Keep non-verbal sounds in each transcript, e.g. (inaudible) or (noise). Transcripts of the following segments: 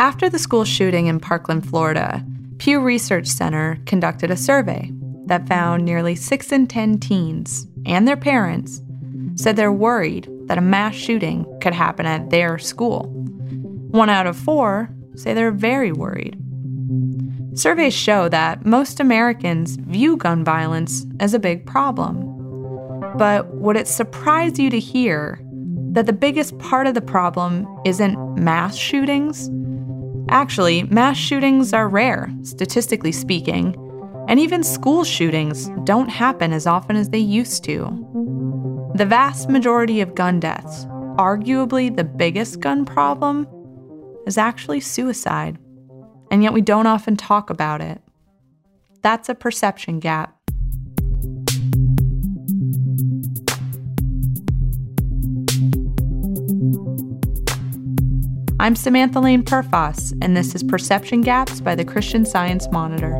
After the school shooting in Parkland, Florida, Pew Research Center conducted a survey that found nearly 6 in 10 teens and their parents said they're worried that a mass shooting could happen at their school. One out of four say they're very worried. Surveys show that most Americans view gun violence as a big problem. But would it surprise you to hear that the biggest part of the problem isn't mass shootings? Actually, mass shootings are rare, statistically speaking, and even school shootings don't happen as often as they used to. The vast majority of gun deaths, arguably the biggest gun problem, is actually suicide and yet we don't often talk about it. That's a perception gap. I'm Samantha Laine Perfas, and this is Perception Gaps by the Christian Science Monitor.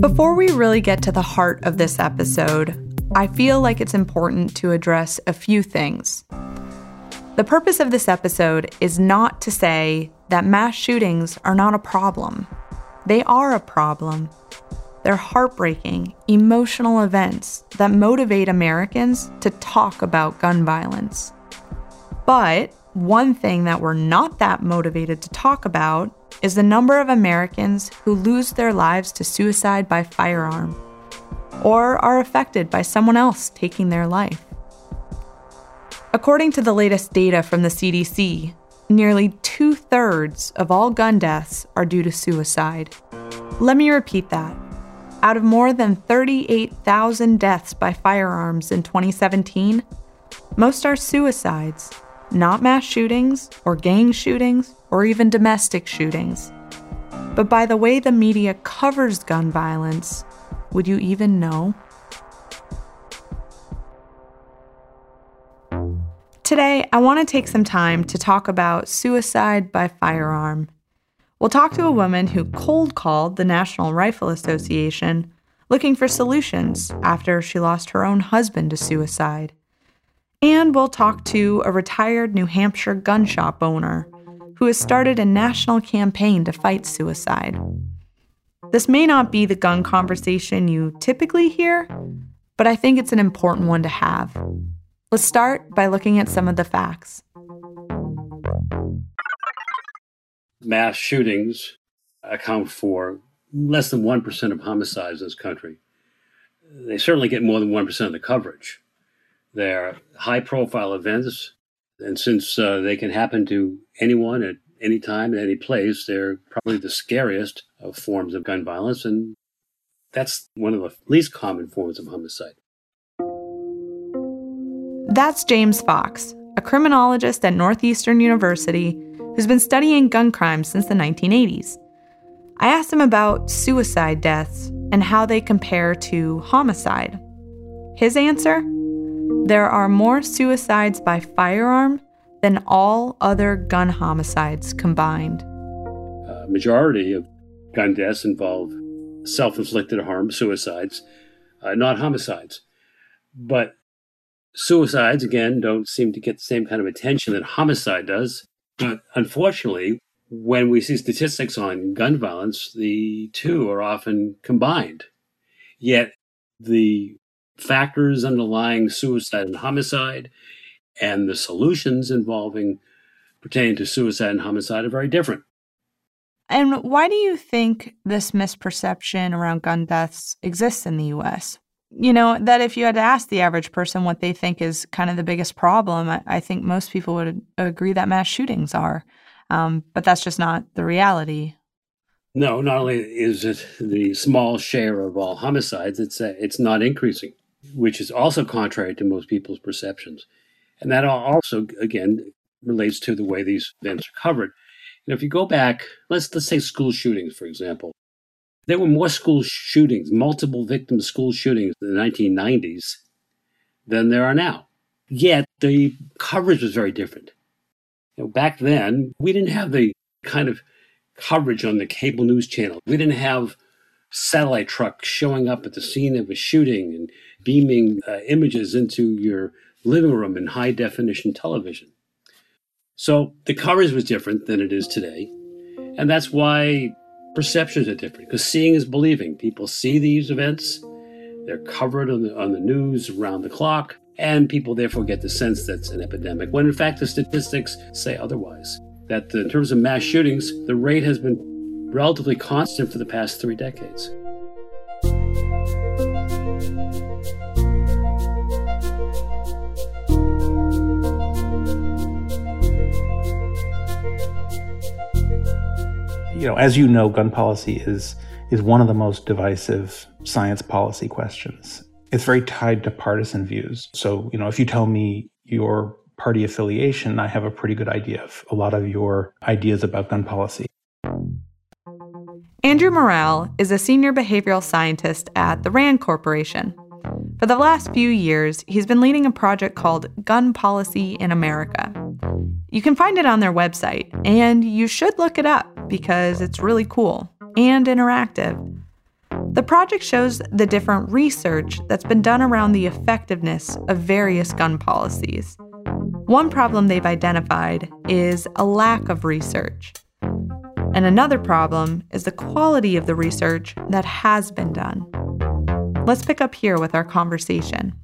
Before we really get to the heart of this episode, I feel like it's important to address a few things. The purpose of this episode is not to say that mass shootings are not a problem. They are a problem. They're heartbreaking, emotional events that motivate Americans to talk about gun violence. But one thing that we're not that motivated to talk about is the number of Americans who lose their lives to suicide by firearm or are affected by someone else taking their life. According to the latest data from the CDC, nearly two thirds of all gun deaths are due to suicide. Let me repeat that. Out of more than 38,000 deaths by firearms in 2017, most are suicides, not mass shootings or gang shootings or even domestic shootings. But by the way the media covers gun violence, would you even know? Today, I want to take some time to talk about suicide by firearm. We'll talk to a woman who cold called the National Rifle Association looking for solutions after she lost her own husband to suicide. And we'll talk to a retired New Hampshire gun shop owner who has started a national campaign to fight suicide. This may not be the gun conversation you typically hear, but I think it's an important one to have. Let's start by looking at some of the facts. Mass shootings account for less than 1% of homicides in this country. They certainly get more than 1% of the coverage. They're high profile events, and since uh, they can happen to anyone at any time, at any place, they're probably the scariest of forms of gun violence, and that's one of the least common forms of homicide. That's James Fox, a criminologist at Northeastern University who's been studying gun crimes since the 1980s. I asked him about suicide deaths and how they compare to homicide. His answer? There are more suicides by firearm than all other gun homicides combined. A majority of gun deaths involve self inflicted harm, suicides, uh, not homicides. But Suicides, again, don't seem to get the same kind of attention that homicide does. But unfortunately, when we see statistics on gun violence, the two are often combined. Yet the factors underlying suicide and homicide and the solutions involving pertaining to suicide and homicide are very different. And why do you think this misperception around gun deaths exists in the US? you know, that if you had to ask the average person what they think is kind of the biggest problem, I, I think most people would agree that mass shootings are. Um, but that's just not the reality. No, not only is it the small share of all homicides, it's uh, it's not increasing, which is also contrary to most people's perceptions, and that also again relates to the way these events are covered. And if you go back, let's let's say school shootings, for example, there were more school shootings, multiple victim school shootings in the 1990s than there are now. Yet the coverage was very different. You know, back then, we didn't have the kind of coverage on the cable news channel. We didn't have satellite trucks showing up at the scene of a shooting and beaming uh, images into your living room in high definition television. So the coverage was different than it is today. And that's why perceptions are different because seeing is believing. People see these events, they're covered on the, on the news around the clock, and people therefore get the sense that it's an epidemic, when in fact the statistics say otherwise. That in terms of mass shootings, the rate has been relatively constant for the past three decades. you know, as you know, gun policy is is one of the most divisive science policy questions. It's very tied to partisan views. So, you know, if you tell me your party affiliation, I have a pretty good idea of a lot of your ideas about gun policy. Andrew Morral is a senior behavioral scientist at the RAND Corporation. For the last few years, he's been leading a project called Gun Policy in America. You can find it on their website, and you should look it up because it's really cool and interactive. The project shows the different research that's been done around the effectiveness of various gun policies. One problem they've identified is a lack of research. And another problem is the quality of the research that has been done. Let's pick up here with our conversation.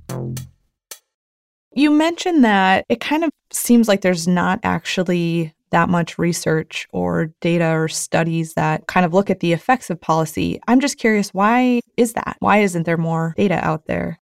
You mentioned that it kind of seems like there's not actually that much research or data or studies that kind of look at the effects of policy. I'm just curious, why is that? Why isn't there more data out there?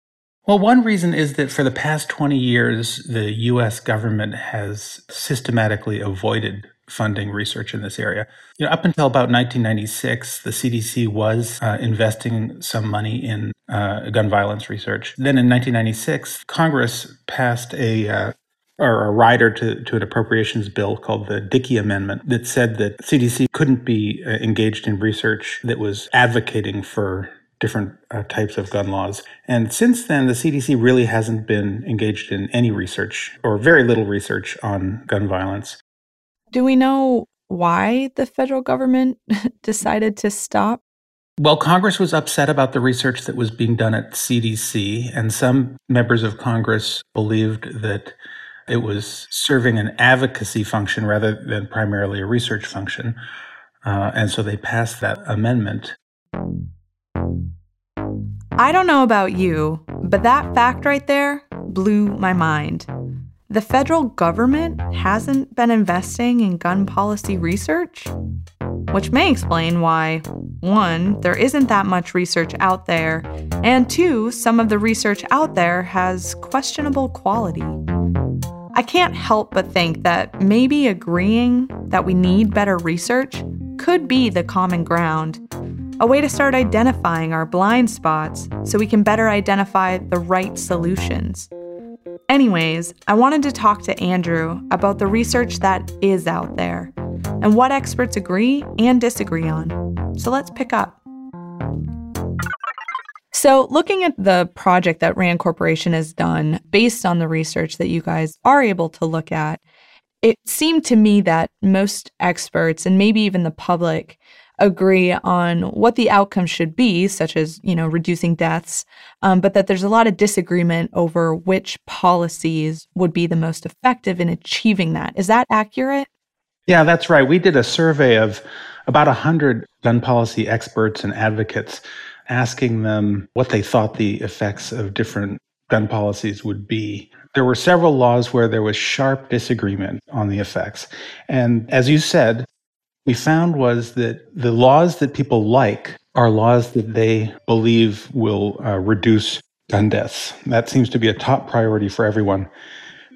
Well, one reason is that for the past 20 years, the US government has systematically avoided funding research in this area. You know, up until about 1996, the CDC was uh, investing some money in uh, gun violence research. Then in 1996, Congress passed a uh, or a rider to, to an appropriations bill called the Dickey Amendment that said that CDC couldn't be uh, engaged in research that was advocating for different uh, types of gun laws. And since then, the CDC really hasn't been engaged in any research or very little research on gun violence. Do we know why the federal government (laughs) decided to stop? Well, Congress was upset about the research that was being done at CDC, and some members of Congress believed that it was serving an advocacy function rather than primarily a research function. Uh, and so they passed that amendment. I don't know about you, but that fact right there blew my mind. The federal government hasn't been investing in gun policy research, which may explain why, one, there isn't that much research out there, and two, some of the research out there has questionable quality. I can't help but think that maybe agreeing that we need better research could be the common ground, a way to start identifying our blind spots so we can better identify the right solutions. Anyways, I wanted to talk to Andrew about the research that is out there and what experts agree and disagree on. So let's pick up. So, looking at the project that RAND Corporation has done based on the research that you guys are able to look at, it seemed to me that most experts and maybe even the public agree on what the outcome should be, such as you know reducing deaths, um, but that there's a lot of disagreement over which policies would be the most effective in achieving that. Is that accurate? Yeah, that's right. We did a survey of about 100 gun policy experts and advocates, asking them what they thought the effects of different gun policies would be. There were several laws where there was sharp disagreement on the effects. And as you said, we found was that the laws that people like are laws that they believe will uh, reduce gun deaths. That seems to be a top priority for everyone.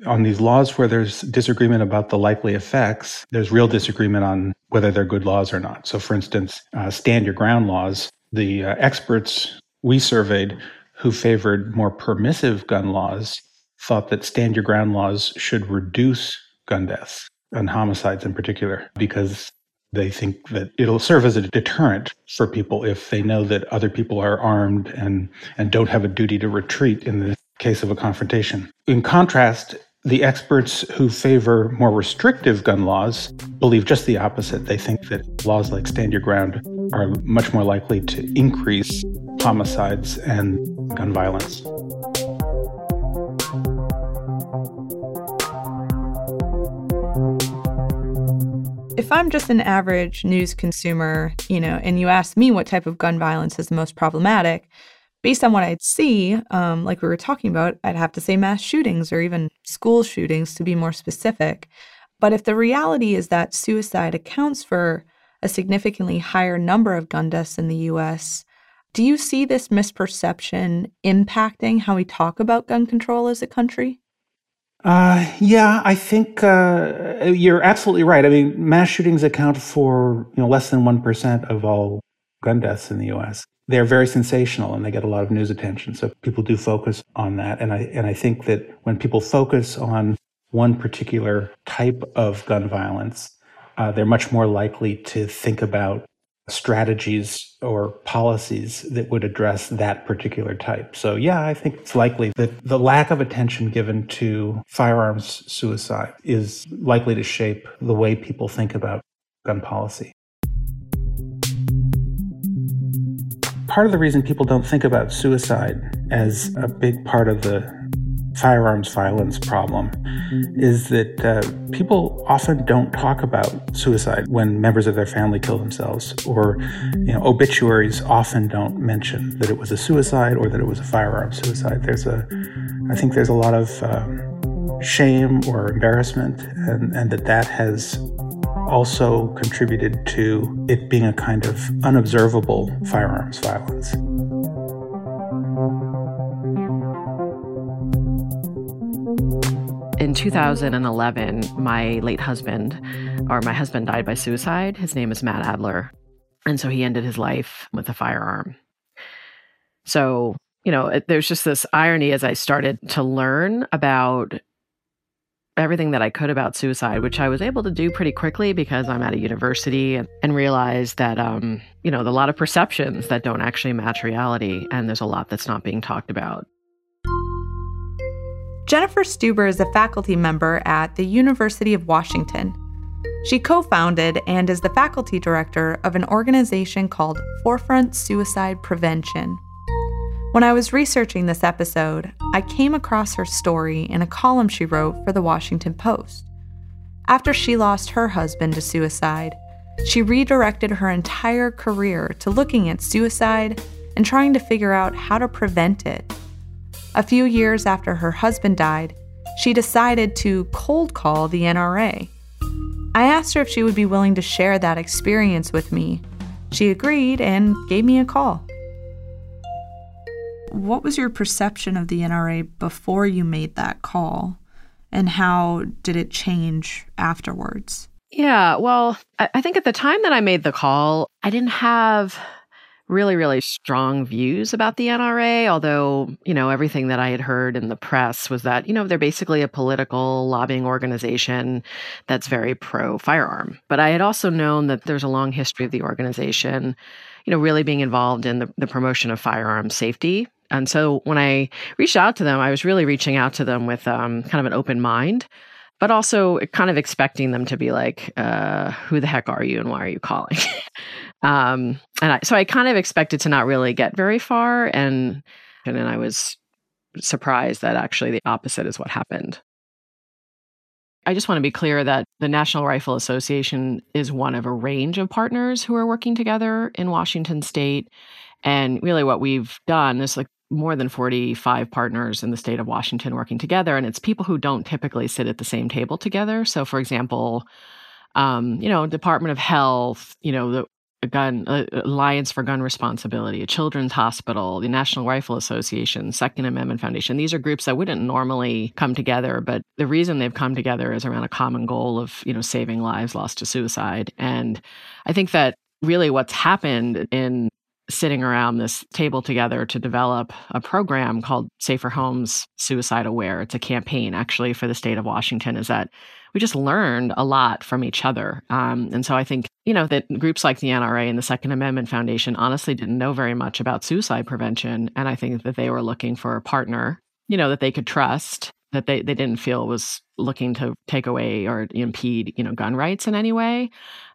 On these laws where there's disagreement about the likely effects, there's real disagreement on whether they're good laws or not. So, for instance, uh, stand your ground laws, the uh, experts we surveyed who favored more permissive gun laws thought that stand your ground laws should reduce gun deaths and homicides in particular because they think that it'll serve as a deterrent for people if they know that other people are armed and, and don't have a duty to retreat in the case of a confrontation. In contrast, the experts who favor more restrictive gun laws believe just the opposite. They think that laws like Stand Your Ground are much more likely to increase homicides and gun violence. If I'm just an average news consumer, you know, and you ask me what type of gun violence is the most problematic, based on what I'd see, um, like we were talking about, I'd have to say mass shootings or even school shootings to be more specific. But if the reality is that suicide accounts for a significantly higher number of gun deaths in the US, do you see this misperception impacting how we talk about gun control as a country? Uh, yeah, I think uh, you're absolutely right. I mean, mass shootings account for you know less than one percent of all gun deaths in the U.S. They're very sensational and they get a lot of news attention. So people do focus on that, and I and I think that when people focus on one particular type of gun violence, uh, they're much more likely to think about strategies or policies that would address that particular type. So, yeah, I think it's likely that the lack of attention given to firearms suicide is likely to shape the way people think about gun policy. Part of the reason people don't think about suicide as a big part of the firearms violence problem is that uh, people often don't talk about suicide when members of their family kill themselves, or you know, obituaries often don't mention that it was a suicide or that it was a firearm suicide. There's a, I think there's a lot of um, shame or embarrassment, and, and that that has also contributed to it being a kind of unobservable firearms violence. In 2011, my late husband, or my husband died by suicide. His name is Matt Adler. And so he ended his life with a firearm. So, you know, there's just this irony as I started to learn about everything that I could about suicide, which I was able to do pretty quickly because I'm at a university and, and realized that, um, you know, a lot of perceptions that don't actually match reality. And there's a lot that's not being talked about. Jennifer Stuber is a faculty member at the University of Washington. She co founded and is the faculty director of an organization called Forefront Suicide Prevention. When I was researching this episode, I came across her story in a column she wrote for the Washington Post. After she lost her husband to suicide, she redirected her entire career to looking at suicide and trying to figure out how to prevent it a few years after her husband died, she decided to cold call the NRA. I asked her if she would be willing to share that experience with me. She agreed and gave me a call. What was your perception of the NRA before you made that call? And how did it change afterwards? Yeah, well, I think at the time that I made the call, I didn't have really, really strong views about the NRA, although, you know, everything that I had heard in the press was that, you know, they're basically a political lobbying organization that's very pro firearm. But I had also known that there's a long history of the organization, you know, really being involved in the, the promotion of firearm safety. And so when I reached out to them, I was really reaching out to them with um, kind of an open mind but also kind of expecting them to be like, uh, "Who the heck are you, and why are you calling?" (laughs) Um, and I, so I kind of expected to not really get very far, and and then I was surprised that actually the opposite is what happened. I just want to be clear that the National Rifle Association is one of a range of partners who are working together in Washington state. And really, what we've done is like more than 45 partners in the state of Washington working together. And it's people who don't typically sit at the same table together. So, for example, um, you know, Department of Health, you know, the gun a alliance for gun responsibility a children's hospital the national rifle association second amendment foundation these are groups that wouldn't normally come together but the reason they've come together is around a common goal of you know saving lives lost to suicide and i think that really what's happened in sitting around this table together to develop a program called safer homes suicide aware it's a campaign actually for the state of washington is that we just learned a lot from each other. Um, and so I think, you know, that groups like the NRA and the Second Amendment Foundation honestly didn't know very much about suicide prevention. And I think that they were looking for a partner, you know, that they could trust, that they, they didn't feel was looking to take away or impede, you know, gun rights in any way.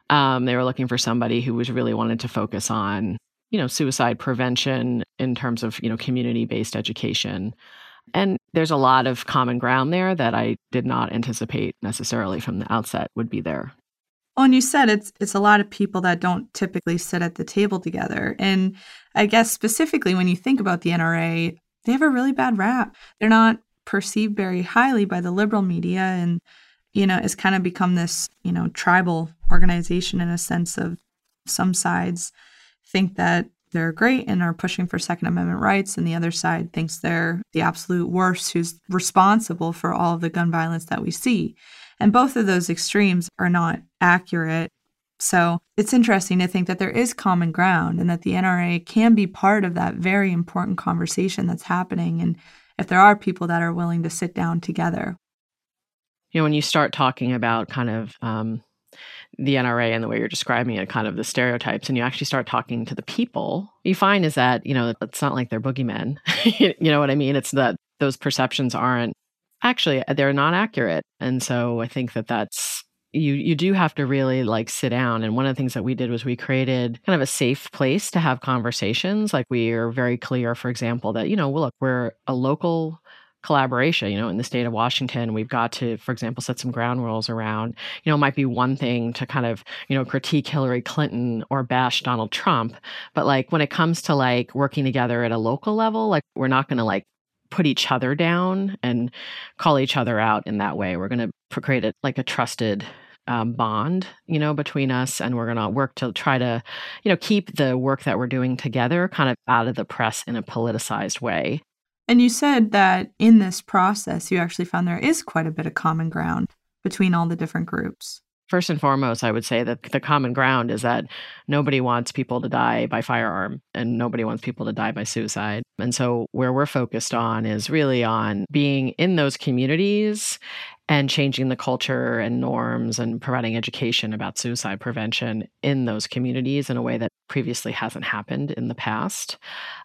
Um, they were looking for somebody who was really wanted to focus on, you know, suicide prevention in terms of, you know, community based education. And there's a lot of common ground there that I did not anticipate necessarily from the outset would be there. Well, and you said it's it's a lot of people that don't typically sit at the table together. And I guess specifically when you think about the NRA, they have a really bad rap. They're not perceived very highly by the liberal media and you know, it's kind of become this, you know, tribal organization in a sense of some sides think that they're great and are pushing for Second Amendment rights, and the other side thinks they're the absolute worst who's responsible for all of the gun violence that we see. And both of those extremes are not accurate. So it's interesting to think that there is common ground and that the NRA can be part of that very important conversation that's happening. And if there are people that are willing to sit down together. You know, when you start talking about kind of um, the NRA and the way you're describing it, kind of the stereotypes, and you actually start talking to the people, you find is that, you know, it's not like they're boogeymen. (laughs) you know what I mean? It's that those perceptions aren't actually, they're not accurate. And so I think that that's, you you do have to really like sit down and one of the things that we did was we created kind of a safe place to have conversations like we are very clear for example that you know well, look we're a local collaboration. You know, in the state of Washington, we've got to, for example, set some ground rules around, you know, it might be one thing to kind of, you know, critique Hillary Clinton or bash Donald Trump. But like when it comes to like working together at a local level, like we're not going to like put each other down and call each other out in that way. We're going to create a, like a trusted um, bond, you know, between us, and we're going to work to try to, you know, keep the work that we're doing together kind of out of the press in a politicized way. And you said that in this process, you actually found there is quite a bit of common ground between all the different groups. First and foremost, I would say that the common ground is that nobody wants people to die by firearm and nobody wants people to die by suicide. And so, where we're focused on is really on being in those communities and changing the culture and norms and providing education about suicide prevention in those communities in a way that previously hasn't happened in the past.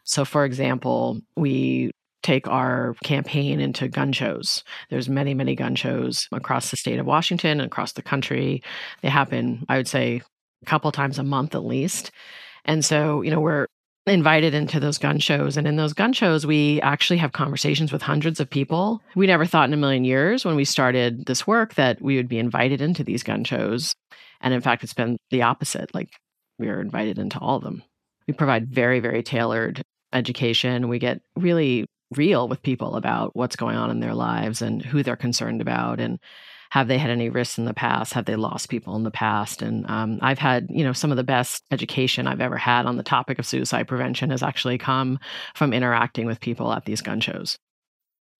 So, for example, we take our campaign into gun shows. There's many, many gun shows across the state of Washington and across the country. They happen, I would say, a couple times a month at least. And so, you know, we're invited into those gun shows. And in those gun shows, we actually have conversations with hundreds of people. We never thought in a million years when we started this work that we would be invited into these gun shows. And in fact, it's been the opposite. Like we are invited into all of them. We provide very, very tailored education. We get really real with people about what's going on in their lives and who they're concerned about and have they had any risks in the past? Have they lost people in the past? And um, i've had you know some of the best education i've ever had on the topic of suicide prevention has actually come from interacting with people at these gun shows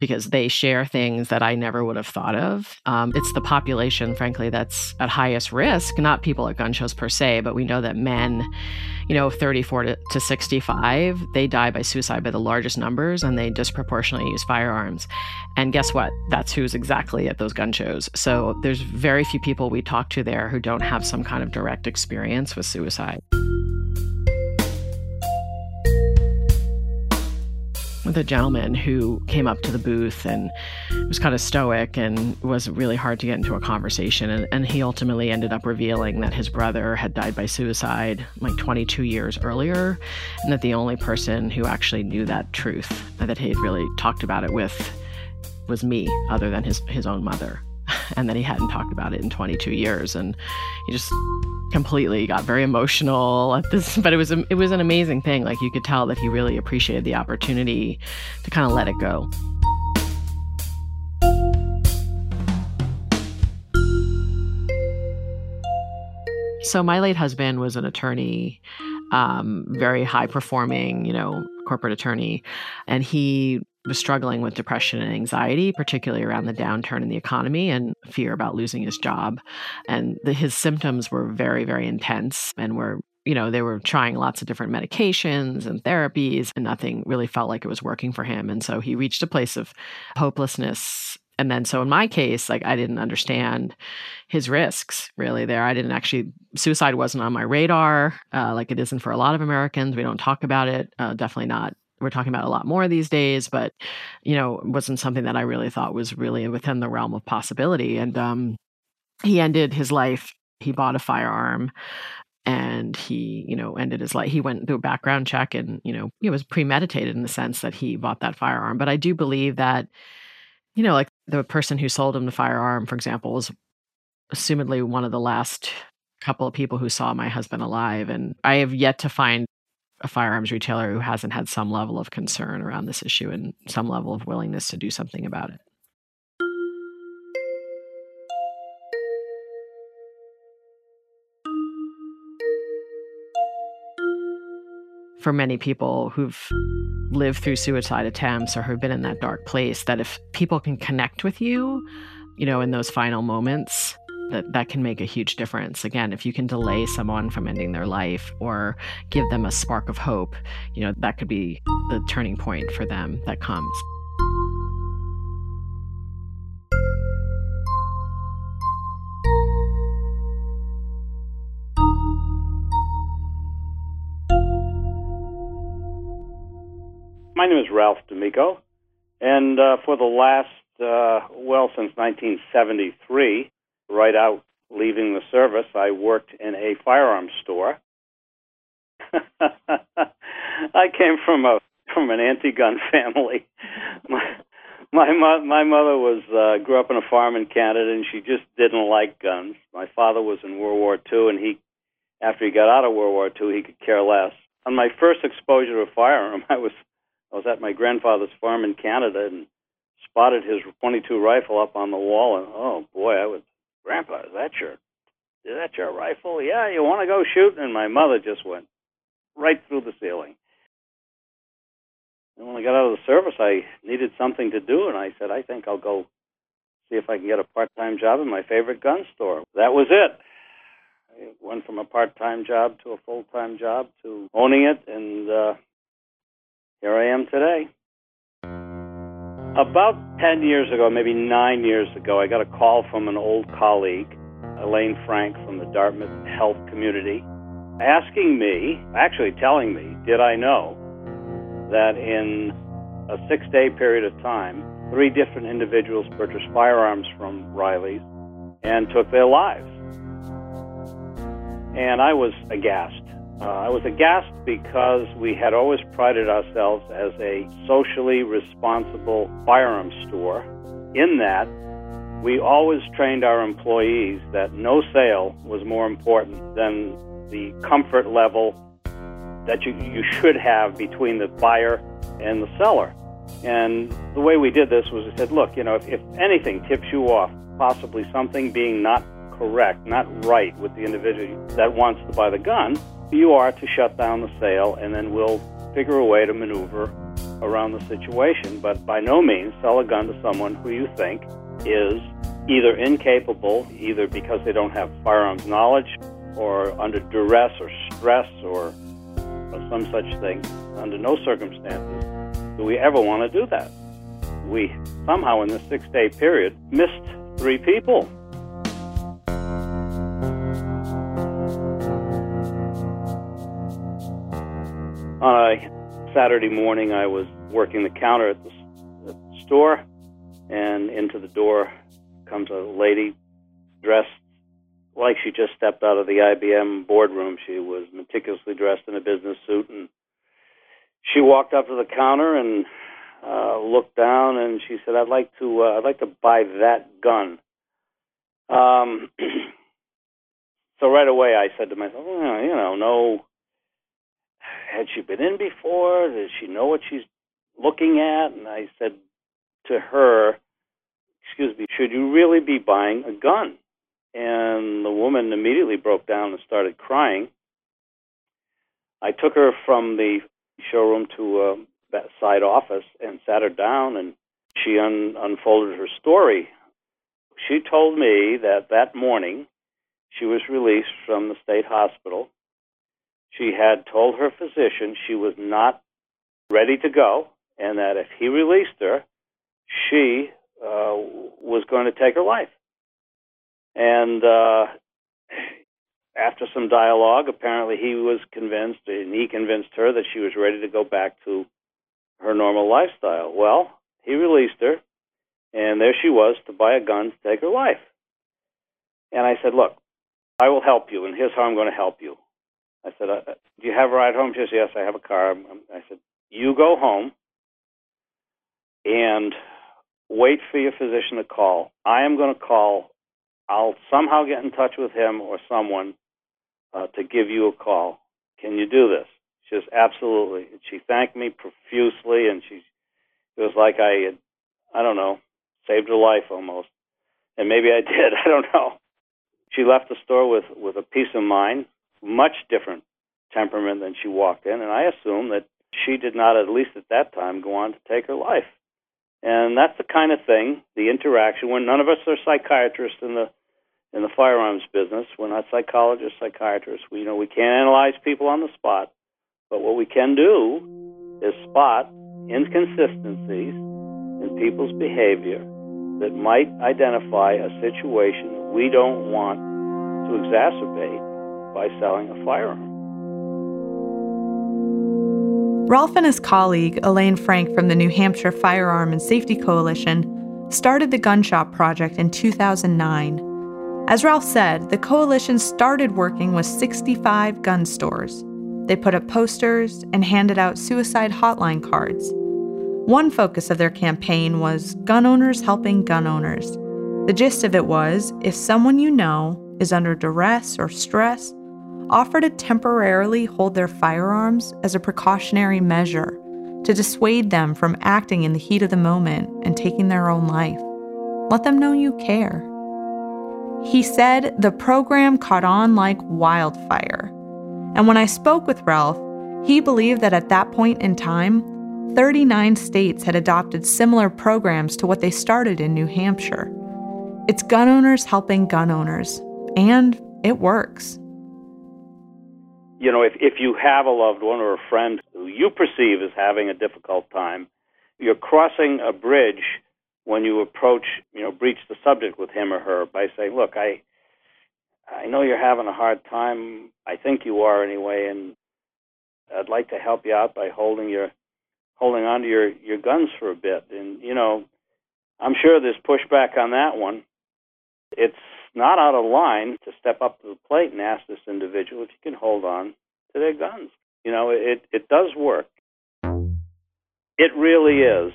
because they share things that I never would have thought of. Um, it's the population, frankly, that's at highest risk, not people at gun shows per se, but we know that men, you know, 34 to, to 65, they die by suicide by the largest numbers and they disproportionately use firearms. And guess what? That's who's exactly at those gun shows. So there's very few people we talk to there who don't have some kind of direct experience with suicide. With a gentleman who came up to the booth and was kind of stoic and was really hard to get into a conversation. And, and he ultimately ended up revealing that his brother had died by suicide like 22 years earlier, and that the only person who actually knew that truth, that he had really talked about it with, was me, other than his, his own mother. (laughs) And then he hadn't talked about it in 22 years. And he just completely got very emotional at this (laughs) but it was it was an amazing thing like you could tell that he really appreciated the opportunity to kind of let it go so my late husband was an attorney um, very high performing you know corporate attorney and he was struggling with depression and anxiety, particularly around the downturn in the economy and fear about losing his job. And the, his symptoms were very, very intense and were you know, they were trying lots of different medications and therapies, and nothing really felt like it was working for him. And so he reached a place of hopelessness. And then, so in my case, like I didn't understand his risks really there. I didn't actually, suicide wasn't on my radar, uh, like it isn't for a lot of Americans. We don't talk about it, uh, definitely not we're talking about a lot more these days, but you know, wasn't something that I really thought was really within the realm of possibility. And um, he ended his life. He bought a firearm, and he, you know, ended his life. He went through a background check, and you know, it was premeditated in the sense that he bought that firearm. But I do believe that, you know, like the person who sold him the firearm, for example, was assumedly one of the last couple of people who saw my husband alive. And I have yet to find a firearms retailer who hasn't had some level of concern around this issue and some level of willingness to do something about it. For many people who've lived through suicide attempts or who've been in that dark place, that if people can connect with you, you know, in those final moments, that that can make a huge difference. Again if you can delay someone from ending their life or give them a spark of hope you know that could be the turning point for them that comes. My name is Ralph D'Amico, and uh, for the last, uh, well, since 1973, right out leaving the service, I worked in a firearms store. (laughs) I came from a from an anti-gun (laughs) family. My my my mother was uh, grew up in a farm in Canada, and she just didn't like guns. My father was in World War II, and he, after he got out of World War II, he could care less. On my first exposure to a firearm, (laughs) I was I was at my grandfather's farm in Canada and spotted his 22 rifle up on the wall, and oh boy, I was Grandpa, is that your is that your rifle? Yeah, you want to go shoot? And my mother just went right through the ceiling. And when I got out of the service, I needed something to do, and I said, I think I'll go see if I can get a part-time job in my favorite gun store. That was it. I went from a part-time job to a full-time job to owning it, and uh, here I am today. About 10 years ago, maybe nine years ago, I got a call from an old colleague, Elaine Frank from the Dartmouth Health Community, asking me, actually telling me, did I know that in a six day period of time, three different individuals purchased firearms from Riley's and took their lives? And I was aghast. Uh, I was aghast because we had always prided ourselves as a socially responsible firearms store, in that we always trained our employees that no sale was more important than the comfort level that you, you should have between the buyer and the seller. And the way we did this was we said, look, you know, if, if anything tips you off, possibly something being not correct, not right with the individual that wants to buy the gun, you are to shut down the sale, and then we'll figure a way to maneuver around the situation. But by no means sell a gun to someone who you think is either incapable, either because they don't have firearms knowledge, or under duress or stress or, some such thing. Under no circumstances do we ever want to do that. We somehow in this six day period missed three people. Saturday morning, I was working the counter at the, at the store, and into the door comes a lady dressed like she just stepped out of the IBM boardroom. She was meticulously dressed in a business suit, and she walked up to the counter and uh, looked down, and she said, "I'd like to, uh, I'd like to buy that gun." Um, (clears throat) so right away, I said to myself, well, "You know, no." Had she been in before? Does she know what she's looking at? And I said to her, Excuse me, should you really be buying a gun? And the woman immediately broke down and started crying. I took her from the showroom to uh, a side office and sat her down, and she un- unfolded her story. She told me that that morning she was released from the state hospital she had told her physician she was not ready to go and that if he released her, she uh, was going to take her life. And uh, after some dialogue, apparently he was convinced, and he convinced her that she was ready to go back to her normal lifestyle. Well, he released her, and there she was to buy a gun to take her life. And I said, Look, I will help you, and here's how I'm going to help you. I said, uh, "Do you have a ride home?" She says, "Yes, I have a car." I said, "You go home and wait for your physician to call. I am going to call. I'll somehow get in touch with him or someone uh, to give you a call. Can you do this? She says, absolutely. And she thanked me profusely, and she it was like I had, I don't know, saved her life almost. And maybe I (laughs) did. I don't know. She left the store with with a peace of mind, much different temperament than she walked in, and I assume that she did not, at least at that time, go on to take her life. And that's the kind of thing, the interaction. When none of us are psychiatrists in the in the firearms business, we're not psychologists, psychiatrists. We you know we can't analyze people on the spot, but what we can do is spot inconsistencies in people's behavior that might identify a situation we don't want to exacerbate by selling a firearm. Ralph and his colleague, Elaine Frank from the New Hampshire Firearm and Safety Coalition, started the Gun Shop Project in 2009. As Ralph said, the coalition started working with 65 gun stores. They put up posters and handed out suicide hotline cards. One focus of their campaign was gun owners helping gun owners. The gist of it was if someone you know is under duress or stress, offer to temporarily hold their firearms as a precautionary measure to dissuade them from acting in the heat of the moment and taking their own life. Let them know you care. He said the program caught on like wildfire. And when I spoke with Ralph, he believed that at that point in time, 39 states had adopted similar programs to what they started in New Hampshire. It's gun owners helping gun owners, and it works you know, if, if you have a loved one or a friend who you perceive as having a difficult time, you're crossing a bridge when you approach, you know, breach the subject with him or her by saying, "Look, I, I know you're having a hard time. I think you are anyway, and I'd like to help you out by holding your, holding on to your your guns for a bit." And you know, I'm sure there's pushback on that one. It's not out of line to step up to the plate and ask this individual if you can hold on to their guns. You know, it, it does work. It really is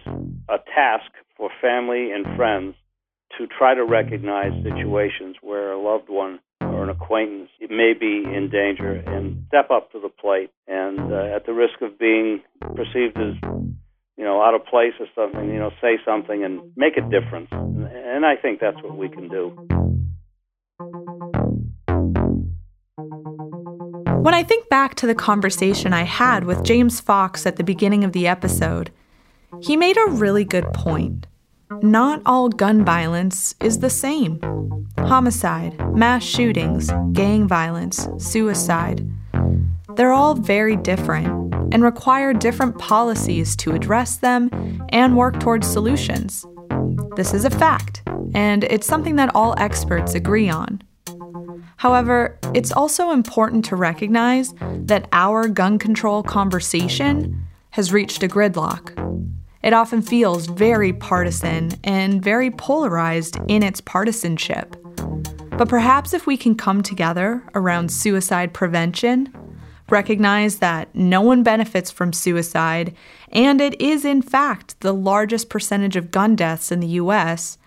a task for family and friends to try to recognize situations where a loved one or an acquaintance may be in danger and step up to the plate and uh, at the risk of being perceived as you know out of place or something you know say something and make a difference and i think that's what we can do When I think back to the conversation I had with James Fox at the beginning of the episode, he made a really good point. Not all gun violence is the same. Homicide, mass shootings, gang violence, suicide. They're all very different and require different policies to address them and work towards solutions. This is a fact, and it's something that all experts agree on. However, it's also important to recognize that our gun control conversation has reached a gridlock. It often feels very partisan and very polarized in its partisanship. But perhaps if we can come together around suicide prevention, recognize that no one benefits from suicide, and it is in fact the largest percentage of gun deaths in the US,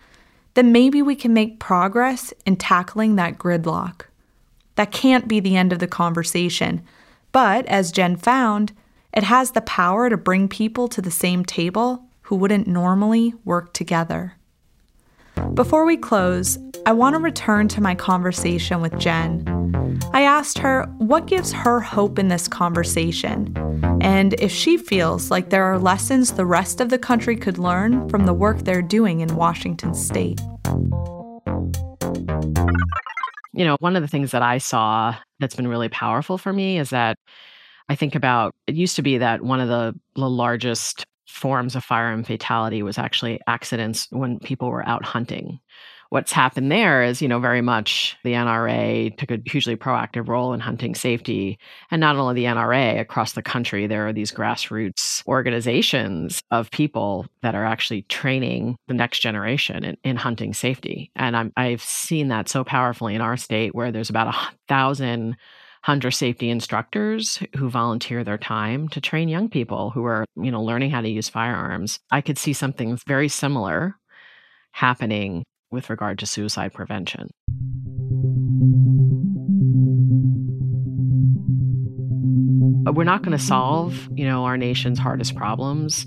then maybe we can make progress in tackling that gridlock. That can't be the end of the conversation, but as Jen found, it has the power to bring people to the same table who wouldn't normally work together. Before we close, I want to return to my conversation with Jen. I asked her what gives her hope in this conversation, and if she feels like there are lessons the rest of the country could learn from the work they're doing in Washington state. You know, one of the things that I saw that's been really powerful for me is that I think about it used to be that one of the, the largest forms of firearm fatality was actually accidents when people were out hunting what's happened there is, you know, very much the NRA took a hugely proactive role in hunting safety. And not only the NRA, across the country, there are these grassroots organizations of people that are actually training the next generation in, in hunting safety. And I'm, I've seen that so powerfully in our state where there's about a thousand hunter safety instructors who volunteer their time to train young people who are, you know, learning how to use firearms. I could see something very similar happening with regard to suicide prevention. we're not going to solve, you know, our nation's hardest problems,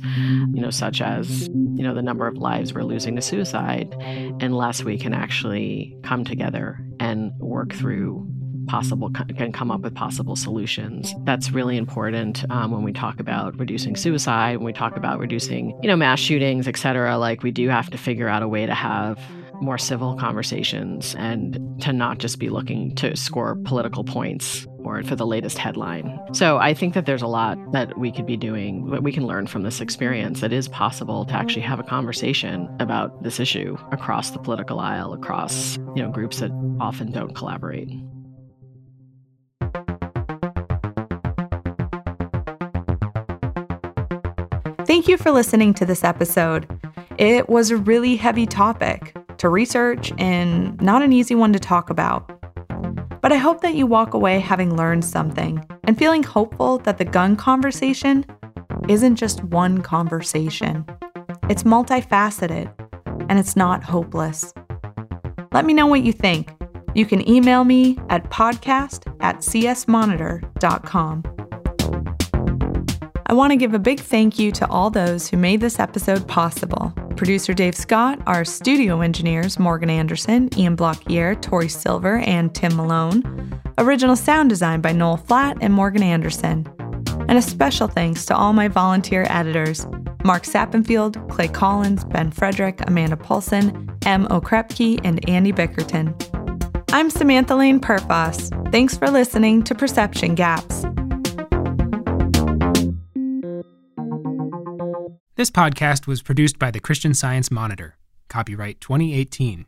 you know, such as, you know, the number of lives we're losing to suicide unless we can actually come together and work through possible can come up with possible solutions that's really important um, when we talk about reducing suicide when we talk about reducing you know mass shootings et cetera like we do have to figure out a way to have more civil conversations and to not just be looking to score political points or for the latest headline. So I think that there's a lot that we could be doing, that we can learn from this experience. It is possible to actually have a conversation about this issue across the political aisle, across you know groups that often don't collaborate. Thank you for listening to this episode. It was a really heavy topic to research and not an easy one to talk about. But I hope that you walk away having learned something and feeling hopeful that the gun conversation isn't just one conversation. It's multifaceted and it's not hopeless. Let me know what you think. You can email me at podcast at csmonitor.com. I want to give a big thank you to all those who made this episode possible. Producer Dave Scott, our studio engineers Morgan Anderson, Ian Blockier, Tori Silver, and Tim Malone. Original sound design by Noel Flatt and Morgan Anderson. And a special thanks to all my volunteer editors Mark Sappenfield, Clay Collins, Ben Frederick, Amanda Paulson, M. Okrepke, and Andy Bickerton. I'm Samantha Laine Perfas. Thanks for listening to Perception Gaps. This podcast was produced by the Christian Science Monitor. Copyright 2018.